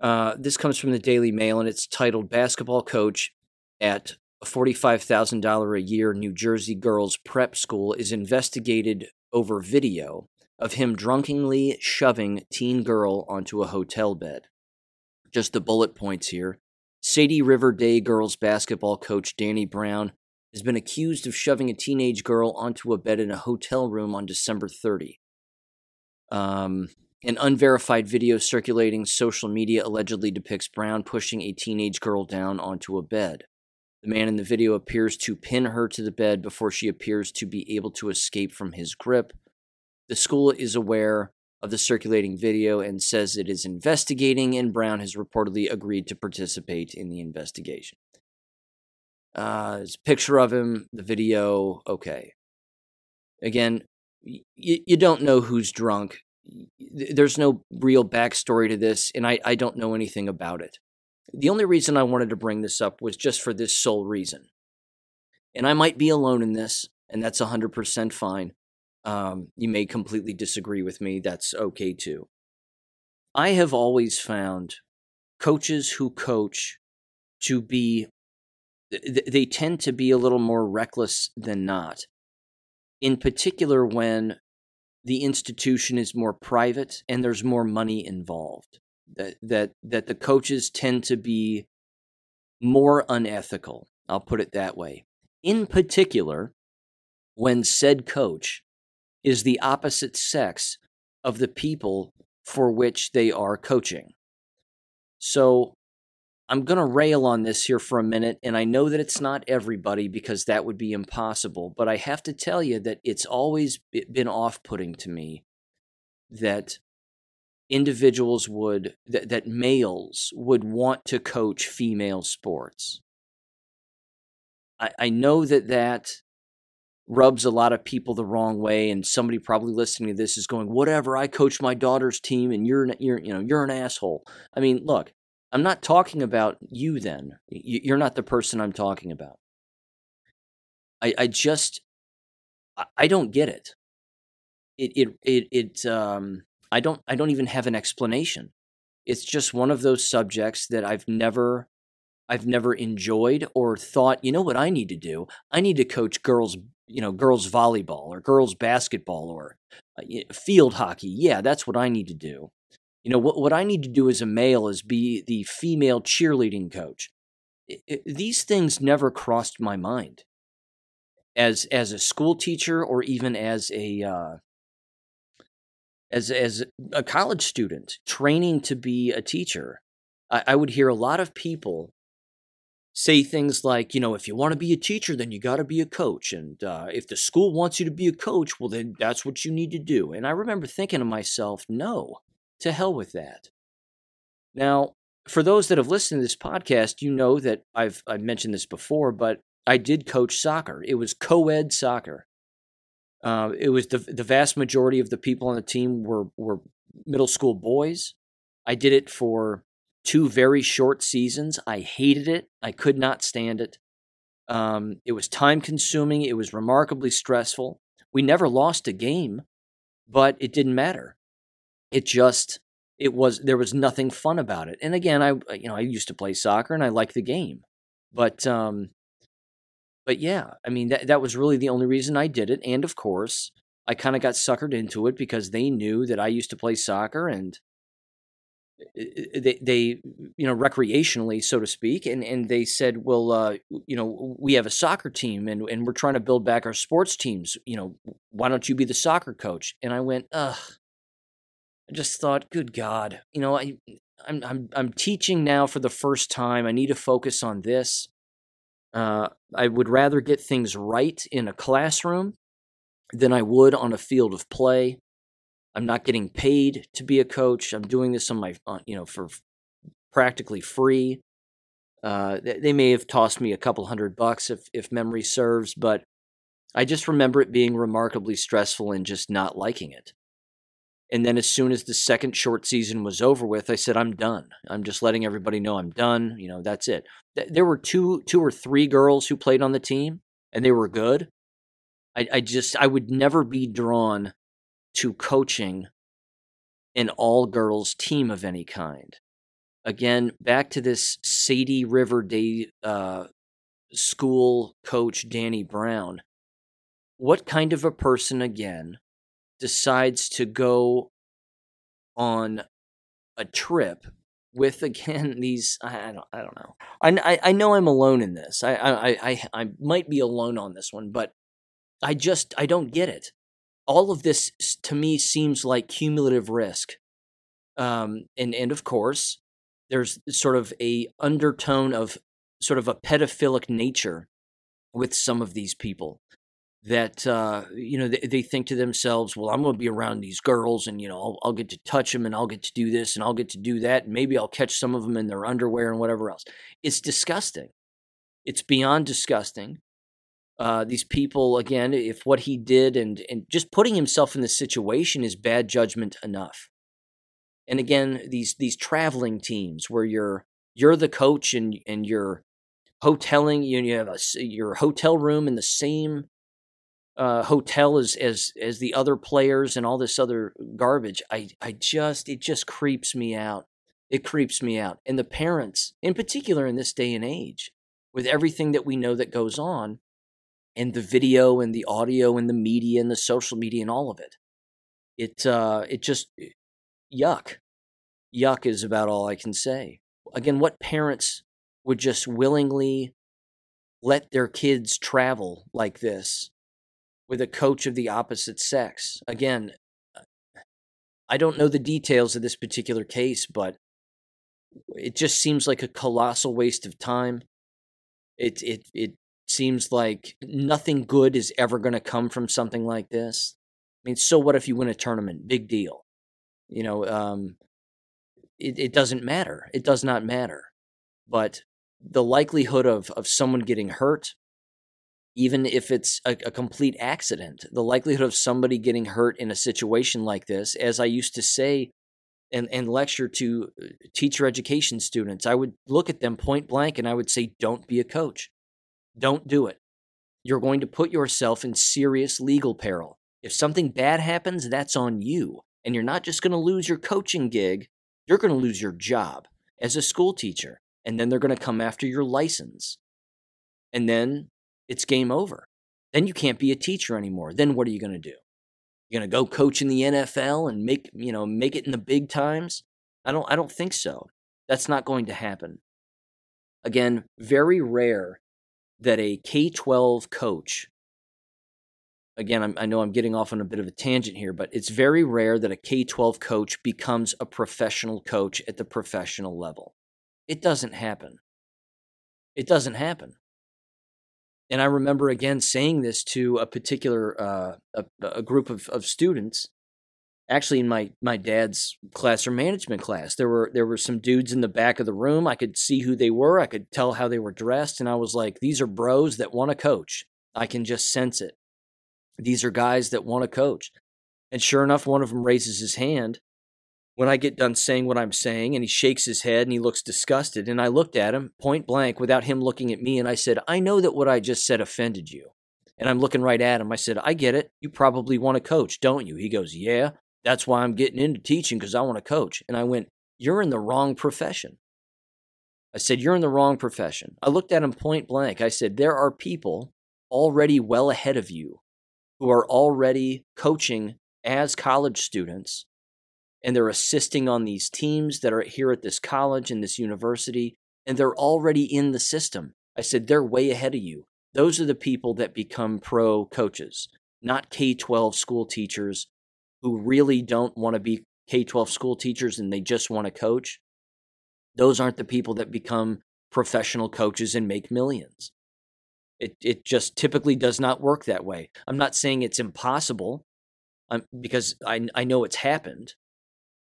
A: uh, this comes from the Daily Mail, and it's titled "Basketball Coach at a $45,000 a year New Jersey girls prep school is investigated over video of him drunkenly shoving teen girl onto a hotel bed. Just the bullet points here. Saddle River Day girls basketball coach Danny Brown has been accused of shoving a teenage girl onto a bed in a hotel room on December 30. Um, an unverified video circulating social media allegedly depicts Brown pushing a teenage girl down onto a bed. The man in the video appears to pin her to the bed before she appears to be able to escape from his grip. The school is aware of the circulating video and says it is investigating, and Brown has reportedly agreed to participate in the investigation. Uh, there's a picture of him, the video, okay. Again, y- you don't know who's drunk. There's no real backstory to this, and I, I don't know anything about it. The only reason I wanted to bring this up was just for this sole reason. And I might be alone in this, and that's 100% fine. Um, you may completely disagree with me. That's okay too. I have always found coaches who coach to be, they tend to be a little more reckless than not. In particular, when the institution is more private and there's more money involved that that that the coaches tend to be more unethical. I'll put it that way. In particular, when said coach is the opposite sex of the people for which they are coaching. So I'm going to rail on this here for a minute, and I know that it's not everybody because that would be impossible, but I have to tell you that it's always been off putting to me that individuals would that, that males would want to coach female sports. I, I know that that rubs a lot of people the wrong way and somebody probably listening to this is going whatever i coach my daughter's team and you're you're you know you're an asshole. I mean look i'm not talking about you then you're not the person i'm talking about i i just i don't get it it it it, it um I don't I don't even have an explanation. It's just one of those subjects that I've never I've never enjoyed or thought, you know what I need to do? I need to coach girls, you know, girls volleyball or girls basketball or uh, field hockey. Yeah, that's what I need to do. You know, what what I need to do as a male is be the female cheerleading coach. It, it, these things never crossed my mind as as a school teacher or even as a uh, as as a college student training to be a teacher, I, I would hear a lot of people say things like, you know, if you want to be a teacher, then you got to be a coach, and uh, if the school wants you to be a coach, well, then that's what you need to do. And I remember thinking to myself, no, to hell with that. Now, for those that have listened to this podcast, you know that I've I've mentioned this before, but I did coach soccer. It was co-ed soccer. Uh, it was the the vast majority of the people on the team were were middle school boys. I did it for two very short seasons. I hated it. I could not stand it. Um, it was time consuming. It was remarkably stressful. We never lost a game, but it didn't matter. It just it was there was nothing fun about it. And again, I you know I used to play soccer and I like the game, but um, but yeah, I mean that that was really the only reason I did it. And of course, I kind of got suckered into it because they knew that I used to play soccer and they, they you know recreationally so to speak and and they said well uh, you know we have a soccer team and and we're trying to build back our sports teams you know why don't you be the soccer coach and i went ugh i just thought good god you know i i'm i'm, I'm teaching now for the first time i need to focus on this uh, I would rather get things right in a classroom than I would on a field of play. I'm not getting paid to be a coach. I'm doing this on my, you know, for practically free. Uh, they may have tossed me a couple hundred bucks if if memory serves, but I just remember it being remarkably stressful and just not liking it. And then as soon as the second short season was over with, I said, I'm done. I'm just letting everybody know I'm done. You know, that's it. There were two two or three girls who played on the team and they were good. I, I just I would never be drawn to coaching an all girls team of any kind. Again, back to this Saddle River Day uh, school coach, Danny Brown. What kind of a person, again, decides to go on a trip with again these I don't I don't know. I I know I'm alone in this. I I I I might be alone on this one but I just I don't get it. All of this to me seems like cumulative risk. Um and and of course there's sort of a undertone of sort of a pedophilic nature with some of these people that uh, you know they, they, think to themselves, "Well, I'm going to be around these girls, and you know I'll, I'll, get to touch them, and I'll get to do this, and I'll get to do that, and maybe I'll catch some of them in their underwear and whatever else." It's disgusting. It's beyond disgusting. Uh, these people, again, if what he did and and just putting himself in this situation is bad judgment enough. And again, these these traveling teams where you're you're the coach and and you're hoteling, you, you have a, your hotel room in the same uh, hotel as as as the other players and all this other garbage. I I just it just creeps me out. It creeps me out. And the parents, in particular, in this day and age, with everything that we know that goes on, and the video and the audio and the media and the social media and all of it, it uh, it just yuck. Yuck is about all I can say. Again, what parents would just willingly let their kids travel like this with a coach of the opposite sex. Again, I don't know the details of this particular case, but it just seems like a colossal waste of time. It it it seems like nothing good is ever going to come from something like this. I mean, so what if you win a tournament? Big deal. You know, um, it, it doesn't matter. It does not matter. But the likelihood of of someone getting hurt, even if it's a, a, complete accident, the likelihood of somebody getting hurt in a situation like this, as I used to say and, and lecture to uh, teacher education students, I would look at them point blank and I would say, don't be a coach. Don't do it. You're going to put yourself in serious legal peril. If something bad happens, that's on you. And you're not just going to lose your coaching gig, you're going to lose your job as a school teacher. And then they're going to come after your license. And then it's game over. Then you can't be a teacher anymore. Then what are you going to do? You're going to go coach in the NFL and make, you know, make it in the big times? I don't I don't think so. That's not going to happen. Again, very rare that a K-12 coach again, I'm, i know I'm getting off on a bit of a tangent here, but it's very rare that a K 12 coach becomes a professional coach at the professional level. It doesn't happen. It doesn't happen and I remember again saying this to a particular uh, a, a, group of, of students. Actually, in my my dad's classroom management class, there were there were some dudes in the back of the room. I could see who they were. I could tell how they were dressed, and I was like, "These are bros that want to coach." I can just sense it. These are guys that want to coach. And sure enough, one of them raises his hand, when I get done saying what I'm saying, and he shakes his head and he looks disgusted. And I looked at him point blank without him looking at me, and I said, I know that what I just said offended you. And I'm looking right at him. I said, I get it. You probably want to coach, don't you? He goes, Yeah, that's why I'm getting into teaching because I want to coach. And I went, You're in the wrong profession. I said, You're in the wrong profession. I looked at him point blank. I said, There are people already well ahead of you who are already coaching as college students and they're assisting on these teams that are here at this college and this university, and they're already in the system. I said, they're way ahead of you. Those are the people that become pro coaches, not K 12 school teachers who really don't want to be K 12 school teachers and they just want to coach. Those aren't the people that become professional coaches and make millions. It, it just typically does not work that way. I'm not saying it's impossible um, because I, I know it's happened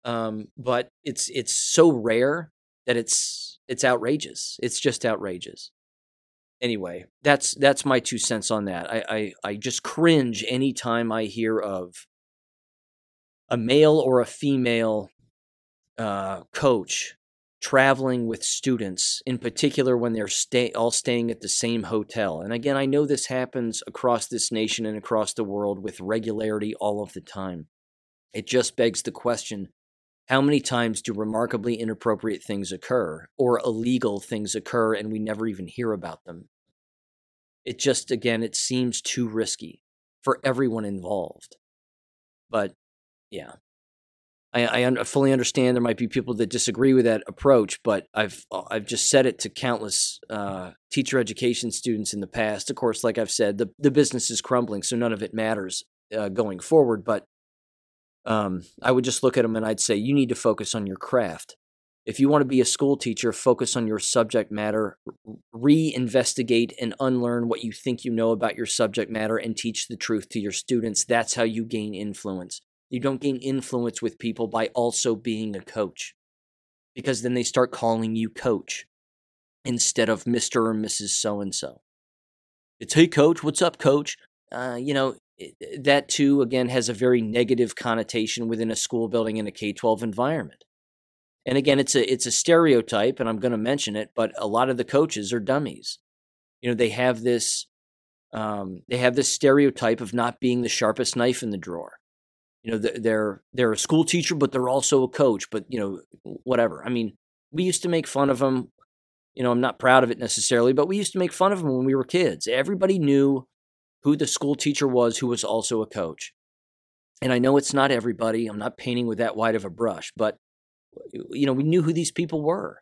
A: um, but it's it's so rare that it's it's outrageous. It's just outrageous. anyway, that's that's my two cents on that. I, I, I just cringe anytime I hear of a male or a female uh, coach traveling with students, in particular when they're stay all staying at the same hotel. And again, I know this happens across this nation and across the world with regularity all of the time. It just begs the question how many times do remarkably inappropriate things occur or illegal things occur and we never even hear about them? It just, again, it seems too risky for everyone involved. But yeah, I, I fully understand there might be people that disagree with that approach, but I've I've just said it to countless uh, teacher education students in the past. Of course, like I've said, the the business is crumbling, so none of it matters uh, going forward. But um, I would just look at them and I'd say, you need to focus on your craft. If you want to be a school teacher, focus on your subject matter, reinvestigate and unlearn what you think you know about your subject matter, and teach the truth to your students. That's how you gain influence. You don't gain influence with people by also being a coach because then they start calling you coach instead of Mr. or Mrs. So and so. It's, hey, coach, what's up, coach? Uh, you know, that too, again, has a very negative connotation within a school building in a K 12 environment. And again, it's a it's a stereotype, and I'm going to mention it, but a lot of the coaches are dummies. You know, they have this um, they have this stereotype of not being the sharpest knife in the drawer you know they're they're a school teacher but they're also a coach but you know whatever i mean we used to make fun of them you know i'm not proud of it necessarily but we used to make fun of them when we were kids everybody knew who the school teacher was who was also a coach and i know it's not everybody i'm not painting with that wide of a brush but you know we knew who these people were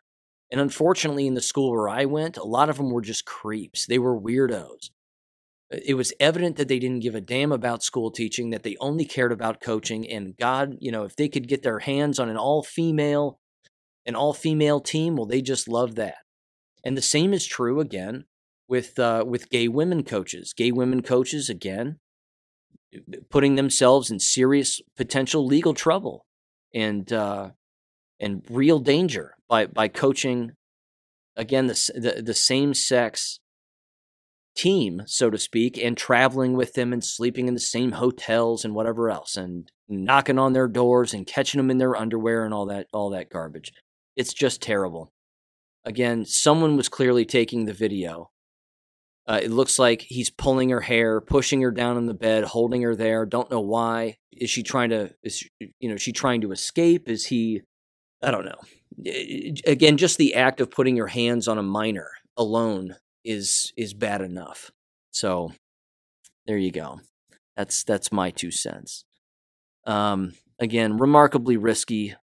A: and unfortunately in the school where i went a lot of them were just creeps they were weirdos it was evident that they didn't give a damn about school teaching, that they only cared about coaching. And God, you know, if they could get their hands on an all female, an all female team, well, they just love that. And the same is true again with uh, with gay women coaches. Gay women coaches again putting themselves in serious potential legal trouble and uh, and real danger by by coaching again the the, the same sex team, so to speak, and traveling with them and sleeping in the same hotels and whatever else and knocking on their doors and catching them in their underwear and all that all that garbage. It's just terrible. Again, someone was clearly taking the video. Uh, it looks like he's pulling her hair, pushing her down in the bed, holding her there. Don't know why. Is she trying to? Is she, you know she trying to escape? Is he? I don't know. Again, just the act of putting your hands on a minor alone is is bad enough. So there you go. That's that's my two cents. Um, again, remarkably risky,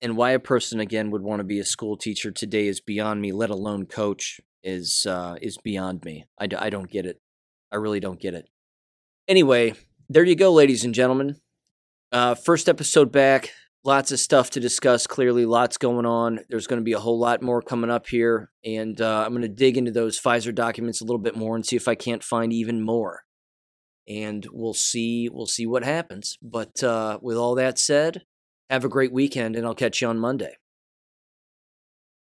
A: and why a person again would want to be a school teacher today is beyond me. Let alone coach is uh, is beyond me. I, I don't get it. I really don't get it. Anyway, there you go, ladies and gentlemen. Uh, first episode back lots of stuff to discuss. Clearly, lots going on. There's going to be a whole lot more coming up here, and uh, I'm going to dig into those Pfizer documents a little bit more and see if I can't find even more. And we'll see. We'll see what happens. But uh, with all that said, have a great weekend, and I'll catch you on Monday.